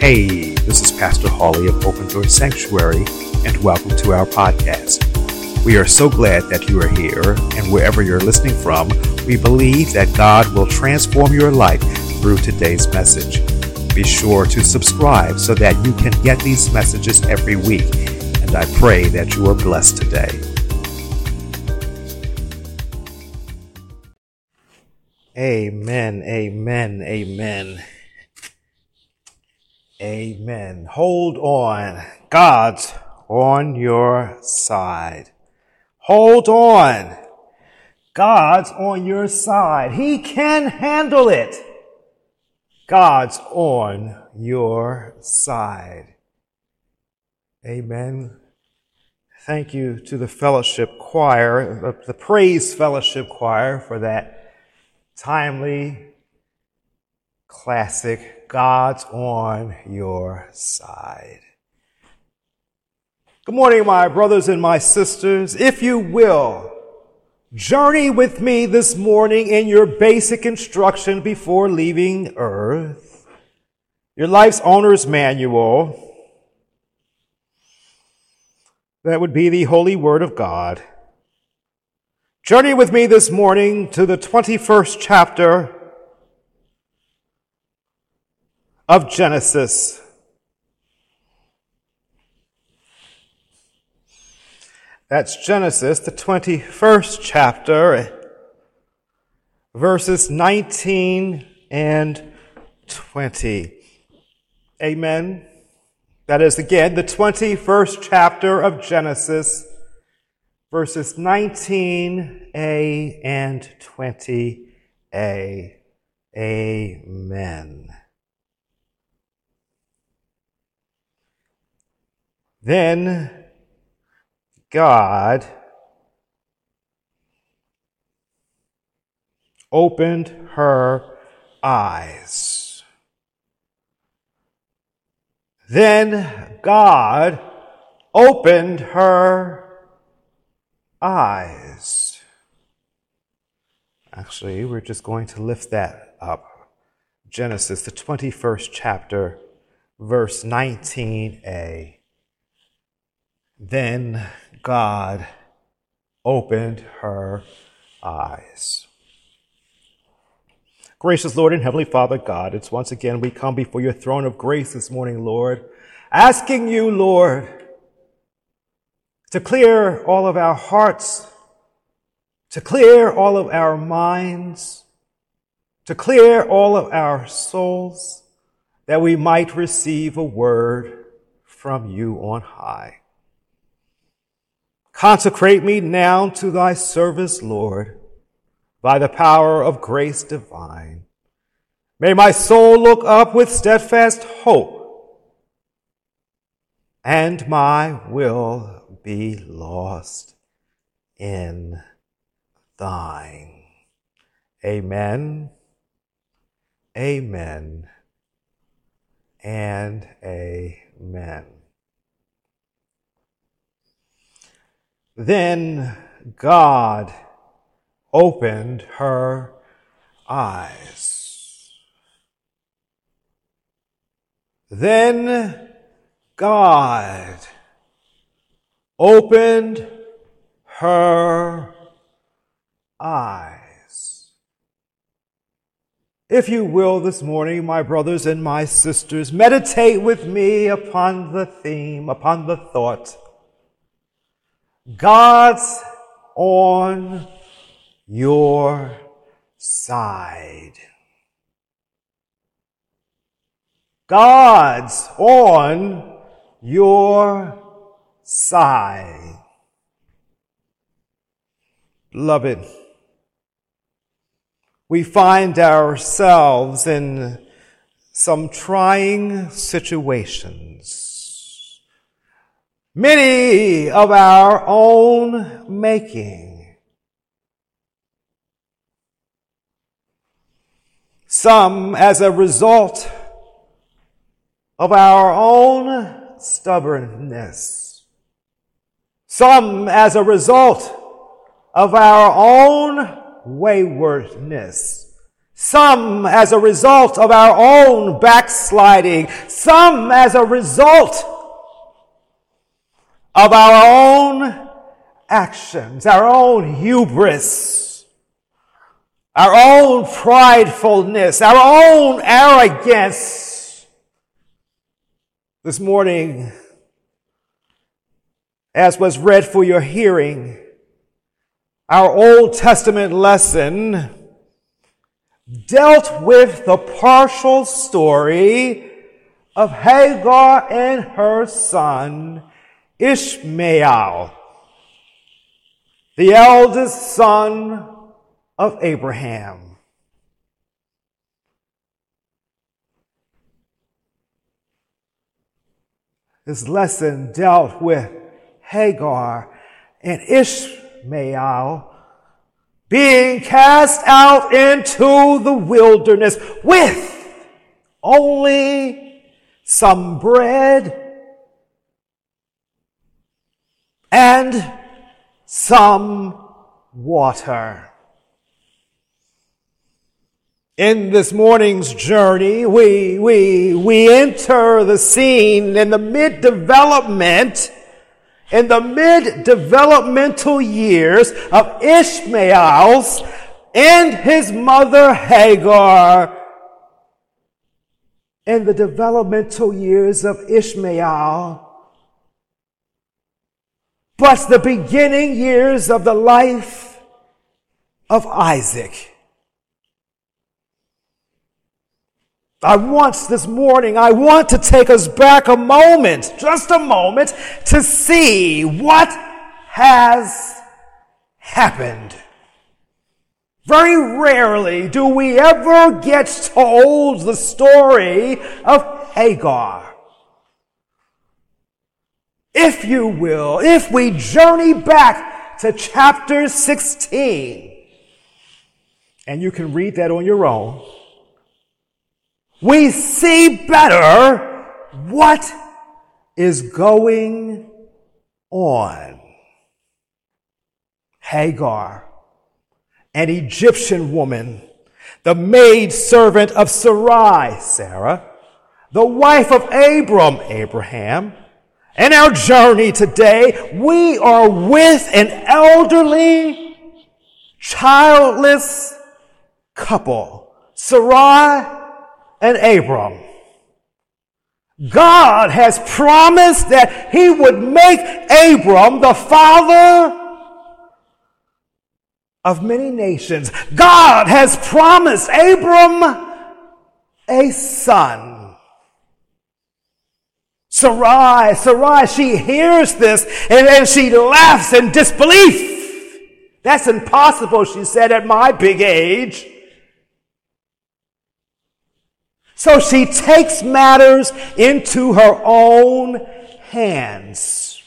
Hey, this is Pastor Hawley of Open Door Sanctuary, and welcome to our podcast. We are so glad that you are here, and wherever you're listening from, we believe that God will transform your life through today's message. Be sure to subscribe so that you can get these messages every week, and I pray that you are blessed today. Amen, amen, amen. Amen. Hold on. God's on your side. Hold on. God's on your side. He can handle it. God's on your side. Amen. Thank you to the fellowship choir, the praise fellowship choir for that timely, classic, God's on your side. Good morning, my brothers and my sisters. If you will, journey with me this morning in your basic instruction before leaving earth. Your life's owner's manual. That would be the Holy Word of God. Journey with me this morning to the 21st chapter of Genesis. That's Genesis, the 21st chapter, verses 19 and 20. Amen. That is again the 21st chapter of Genesis, verses 19a and 20a. Amen. Then God opened her eyes. Then God opened her eyes. Actually, we're just going to lift that up. Genesis, the 21st chapter, verse 19a. Then God opened her eyes. Gracious Lord and Heavenly Father God, it's once again we come before your throne of grace this morning, Lord, asking you, Lord, to clear all of our hearts, to clear all of our minds, to clear all of our souls, that we might receive a word from you on high. Consecrate me now to thy service, Lord, by the power of grace divine. May my soul look up with steadfast hope, and my will be lost in thine. Amen, amen, and amen. Then God opened her eyes. Then God opened her eyes. If you will this morning, my brothers and my sisters, meditate with me upon the theme, upon the thought God's on your side. God's on your side. Beloved, we find ourselves in some trying situations many of our own making. Some as a result of our own stubbornness. Some as a result of our own waywardness. some as a result of our own backsliding, some as a result of our own actions, our own hubris, our own pridefulness, our own arrogance. This morning, as was read for your hearing, our Old Testament lesson dealt with the partial story of Hagar and her son Ishmael, the eldest son of Abraham. This lesson dealt with Hagar and Ishmael being cast out into the wilderness with only some bread and some water. In this morning's journey, we, we, we enter the scene in the mid-development in the mid-developmental years of Ishmael's and his mother Hagar. In the developmental years of Ishmael, but the beginning years of the life of Isaac. I want this morning, I want to take us back a moment, just a moment, to see what has happened. Very rarely do we ever get told the story of Hagar. If you will, if we journey back to chapter 16, and you can read that on your own we see better what is going on. Hagar, an Egyptian woman, the maid servant of Sarai, Sarah, the wife of Abram, Abraham. In our journey today, we are with an elderly, childless couple, Sarai and Abram. God has promised that he would make Abram the father of many nations. God has promised Abram a son. Sarai, Sarai, she hears this and then she laughs in disbelief. That's impossible, she said, at my big age. So she takes matters into her own hands.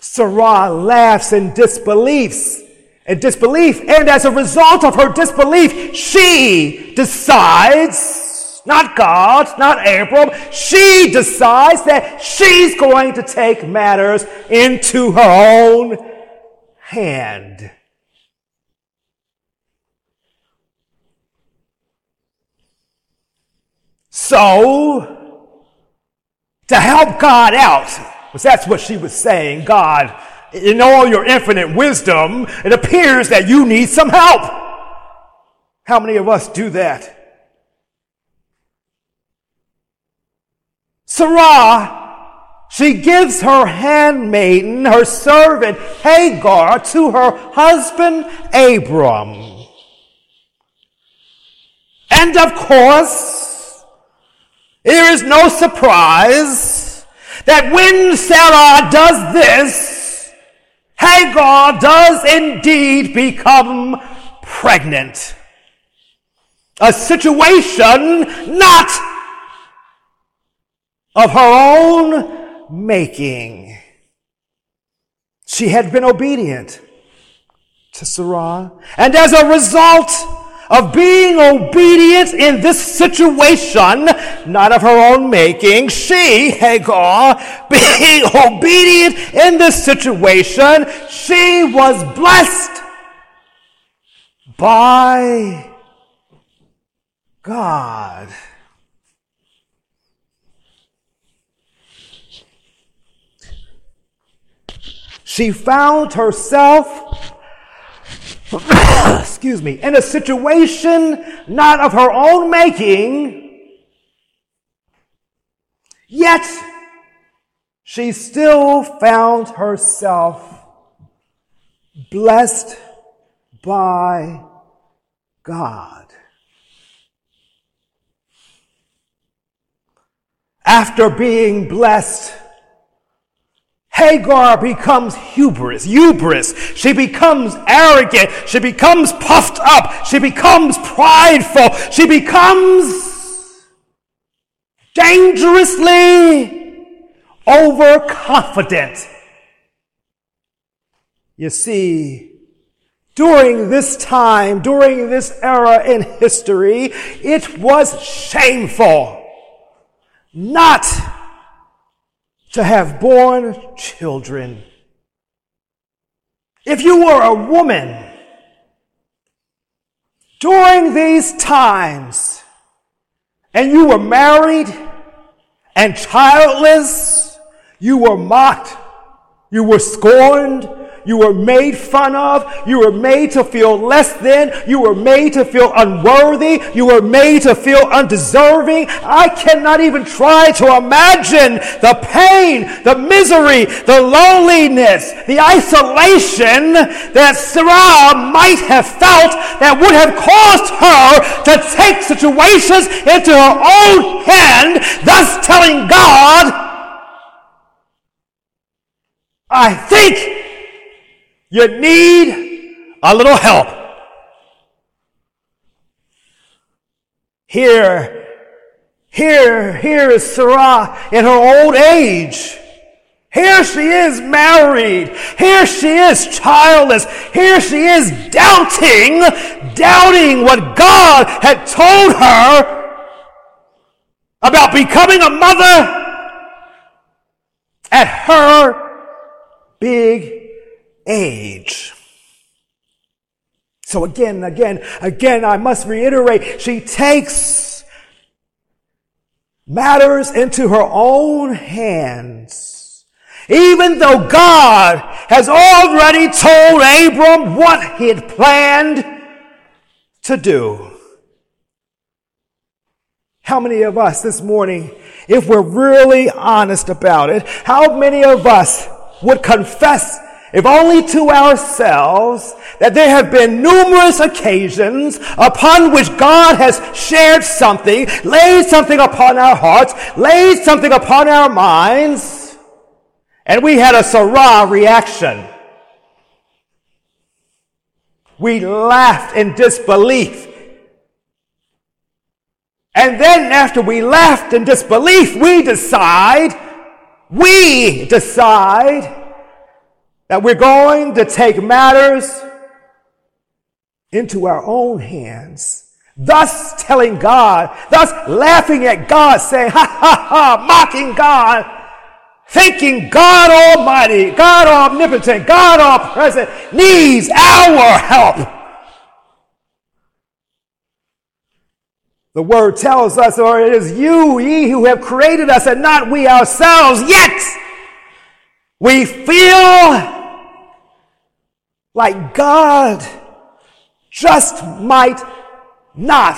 Sarah laughs in disbelief. And disbelief, and as a result of her disbelief, she decides, not God, not Abram, she decides that she's going to take matters into her own hand. So, to help God out, because that's what she was saying, God, in all your infinite wisdom, it appears that you need some help. How many of us do that? Sarah, she gives her handmaiden, her servant Hagar, to her husband Abram. And of course, there is no surprise that when Sarah does this, Hagar does indeed become pregnant. A situation not of her own making. She had been obedient to Sarah, and as a result, of being obedient in this situation, not of her own making. She, Hagar, being obedient in this situation, she was blessed by God. She found herself, excuse me, in a situation not of her own making, yet she still found herself blessed by God. After being blessed, Hagar becomes hubris, hubris. She becomes arrogant. She becomes puffed up. She becomes prideful. She becomes dangerously overconfident. You see, during this time, during this era in history, it was shameful not to have born children. If you were a woman during these times and you were married and childless, you were mocked, you were scorned, you were made fun of. You were made to feel less than. You were made to feel unworthy. You were made to feel undeserving. I cannot even try to imagine the pain, the misery, the loneliness, the isolation that Sarah might have felt that would have caused her to take situations into her own hand, thus telling God, I think you need a little help. Here, here, here is Sarah in her old age. Here she is married. Here she is childless. Here she is doubting, doubting what God had told her about becoming a mother at her big age. So again, again, again, I must reiterate, she takes matters into her own hands. Even though God has already told Abram what he had planned to do. How many of us this morning, if we're really honest about it, how many of us would confess if only to ourselves, that there have been numerous occasions upon which God has shared something, laid something upon our hearts, laid something upon our minds, and we had a Sarah reaction. We laughed in disbelief. And then after we laughed in disbelief, we decide, we decide that we're going to take matters into our own hands, thus telling God, thus laughing at God, saying, ha ha ha, mocking God, thinking God Almighty, God Omnipotent, God All Present needs our help. The word tells us, or it is you, ye, who have created us, and not we ourselves. Yet we feel like God just might not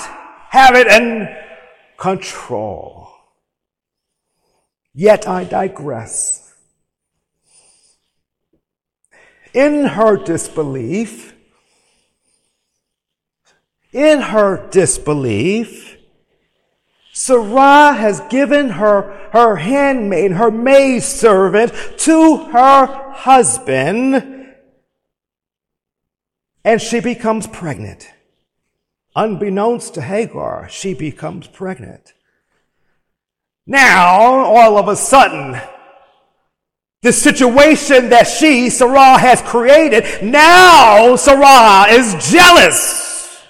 have it in control. Yet I digress. In her disbelief, in her disbelief, Sarah has given her, her handmaid, her maid servant to her husband and she becomes pregnant. Unbeknownst to Hagar, she becomes pregnant. Now, all of a sudden, the situation that she, Sarah, has created, now Sarah is jealous.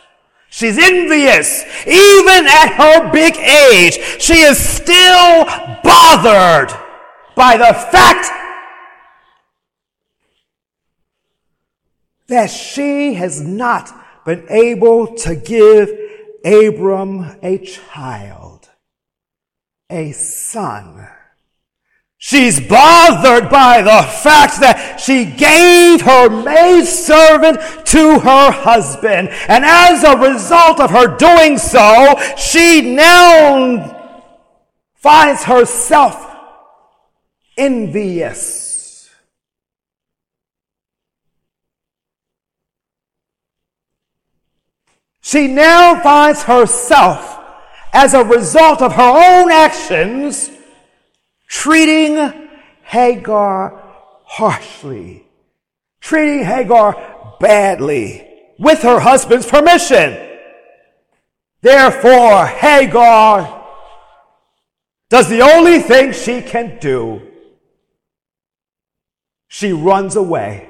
She's envious. Even at her big age, she is still bothered by the fact that she has not been able to give Abram a child, a son. She's bothered by the fact that she gave her maidservant to her husband. And as a result of her doing so, she now finds herself envious. She now finds herself, as a result of her own actions, treating Hagar harshly, treating Hagar badly with her husband's permission. Therefore, Hagar does the only thing she can do. She runs away.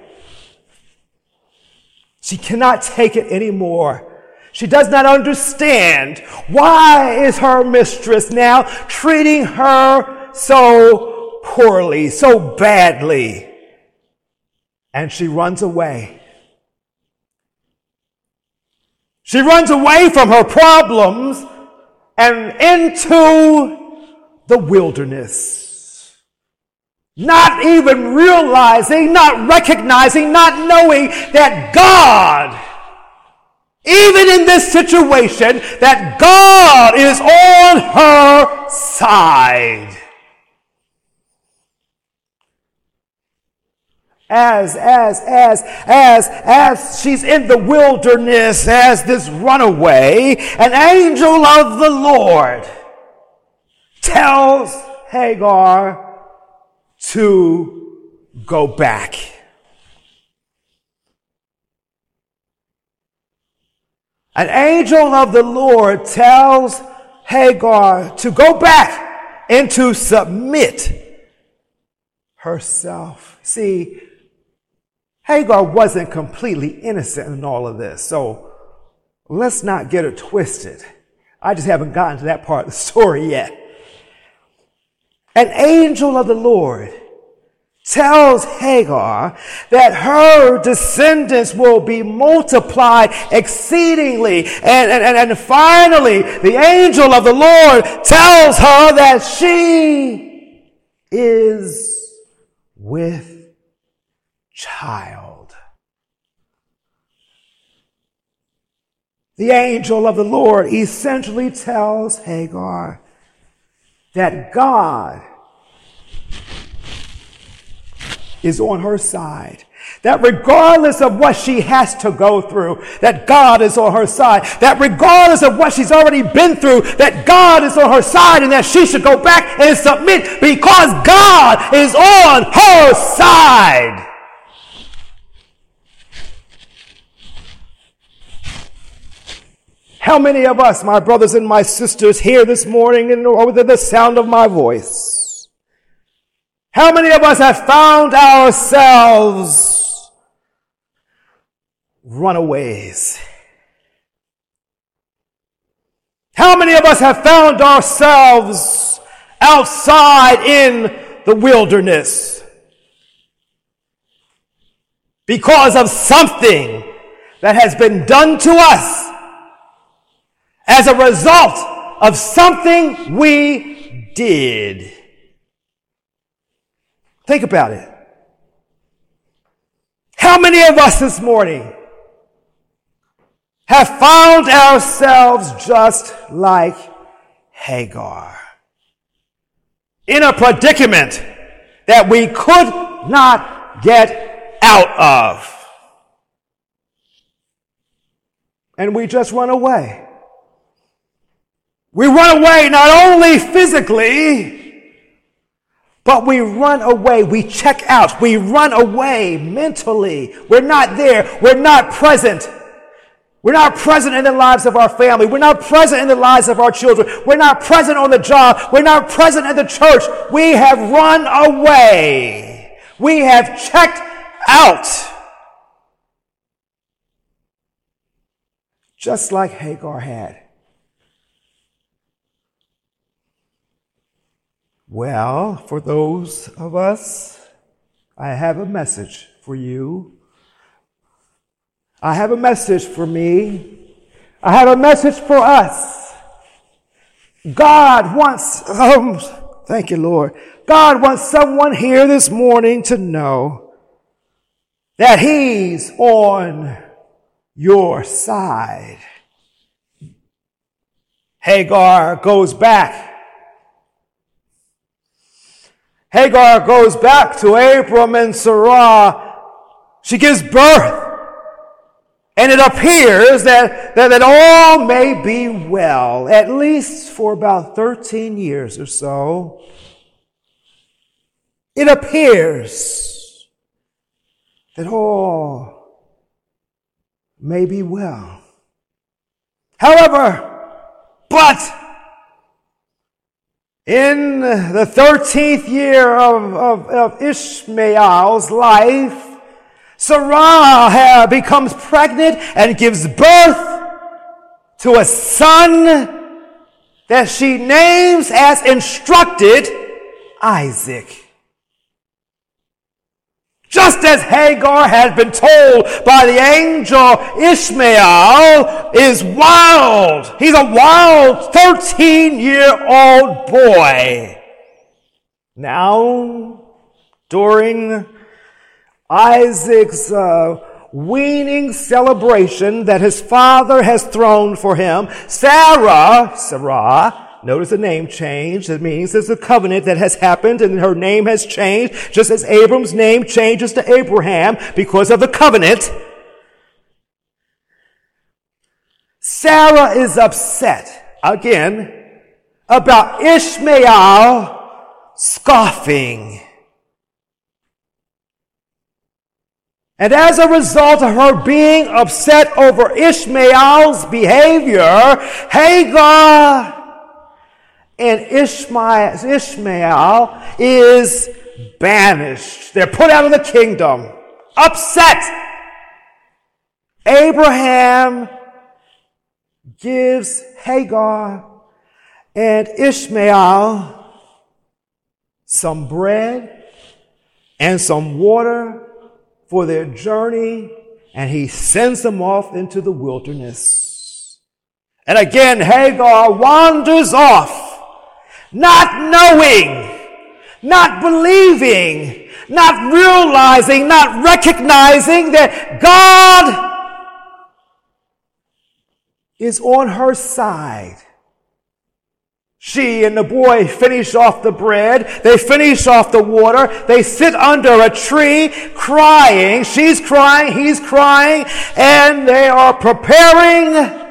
She cannot take it anymore. She does not understand why is her mistress now treating her so poorly, so badly. And she runs away. She runs away from her problems and into the wilderness. Not even realizing, not recognizing, not knowing that God, even in this situation, that God is on her side. as, as, as, as, as she's in the wilderness as this runaway, an angel of the Lord tells Hagar to go back. An angel of the Lord tells Hagar to go back and to submit herself. See, Hagar wasn't completely innocent in all of this. So let's not get it twisted. I just haven't gotten to that part of the story yet. An angel of the Lord tells Hagar that her descendants will be multiplied exceedingly. And, and, and finally, the angel of the Lord tells her that she is with child. The angel of the Lord essentially tells Hagar that God is on her side. That regardless of what she has to go through, that God is on her side. That regardless of what she's already been through, that God is on her side and that she should go back and submit because God is on her side. How many of us, my brothers and my sisters, here this morning and within the sound of my voice? How many of us have found ourselves runaways? How many of us have found ourselves outside in the wilderness because of something that has been done to us as a result of something we did. Think about it. How many of us this morning have found ourselves just like Hagar in a predicament that we could not get out of? And we just run away. We run away not only physically, but we run away. We check out. We run away mentally. We're not there. We're not present. We're not present in the lives of our family. We're not present in the lives of our children. We're not present on the job. We're not present in the church. We have run away. We have checked out. Just like Hagar had. Well, for those of us, I have a message for you. I have a message for me. I have a message for us. God wants, um, thank you, Lord. God wants someone here this morning to know that He's on your side. Hagar goes back. Hagar goes back to Abram and Sarah. She gives birth. And it appears that, that, that all may be well, at least for about 13 years or so. It appears that all may be well. However, but in the 13th year of, of, of Ishmael's life, Sarah becomes pregnant and gives birth to a son that she names as instructed Isaac. Just as Hagar had been told by the angel, Ishmael is wild. He's a wild 13 year old boy. Now, during Isaac's uh, weaning celebration that his father has thrown for him. Sarah, Sarah, notice the name change. It means there's a covenant that has happened and her name has changed, just as Abram's name changes to Abraham because of the covenant. Sarah is upset again about Ishmael scoffing And as a result of her being upset over Ishmael's behavior, Hagar and Ishmael, is banished. They're put out of the kingdom. Upset. Abraham gives Hagar and Ishmael some bread and some water for their journey and he sends them off into the wilderness. And again, Hagar wanders off, not knowing, not believing, not realizing, not recognizing that God is on her side. She and the boy finish off the bread. They finish off the water. They sit under a tree crying. She's crying. He's crying. And they are preparing.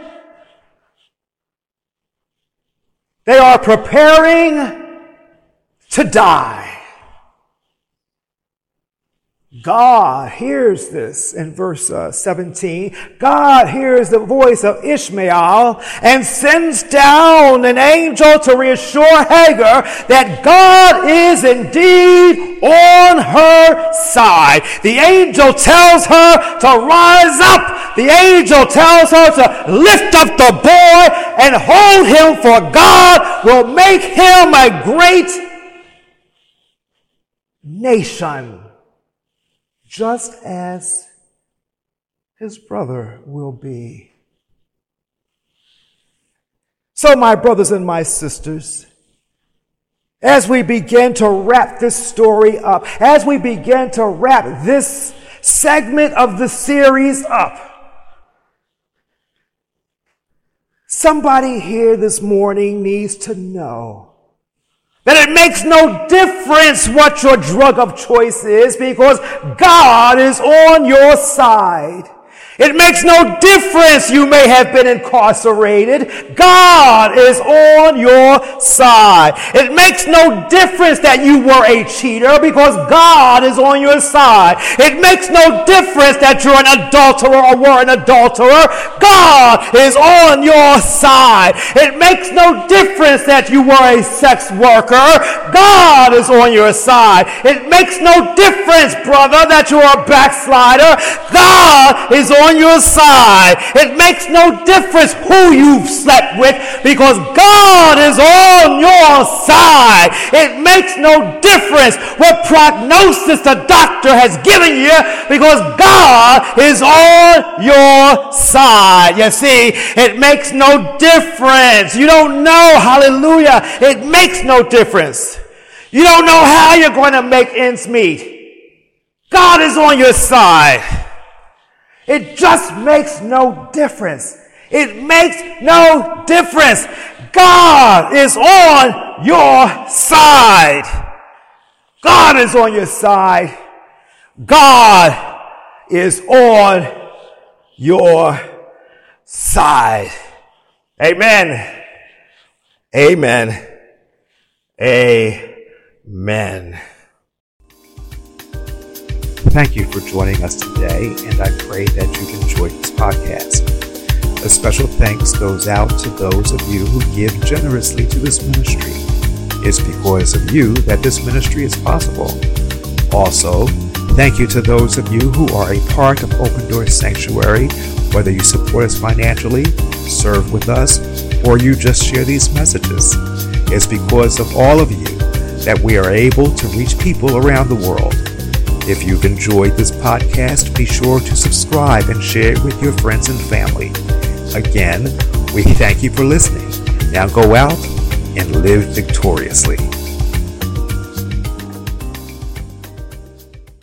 They are preparing to die. God hears this in verse uh, 17. God hears the voice of Ishmael and sends down an angel to reassure Hagar that God is indeed on her side. The angel tells her to rise up. The angel tells her to lift up the boy and hold him for God will make him a great nation just as his brother will be. So, my brothers and my sisters, as we begin to wrap this story up, as we begin to wrap this segment of the series up, somebody here this morning needs to know that it makes no difference what your drug of choice is because God is on your side. It makes no difference you may have been incarcerated. God is on your side. It makes no difference that you were a cheater because God is on your side. It makes no difference that you're an adulterer or were an adulterer. God is on your side. It makes no difference that you were a sex worker. God is on your side. It makes no difference, brother, that you're a backslider. God is on on your side. It makes no difference who you've slept with because God is on your side. It makes no difference what prognosis the doctor has given you because God is on your side. You see, it makes no difference. You don't know, hallelujah, it makes no difference. You don't know how you're going to make ends meet. God is on your side. It just makes no difference. It makes no difference. God is on your side. God is on your side. God is on your side. Amen. Amen. Amen. Thank you for joining us today, and I pray that you've enjoyed this podcast. A special thanks goes out to those of you who give generously to this ministry. It's because of you that this ministry is possible. Also, thank you to those of you who are a part of Open Door Sanctuary, whether you support us financially, serve with us, or you just share these messages. It's because of all of you that we are able to reach people around the world. If you've enjoyed this podcast, be sure to subscribe and share it with your friends and family. Again, we thank you for listening. Now go out and live victoriously.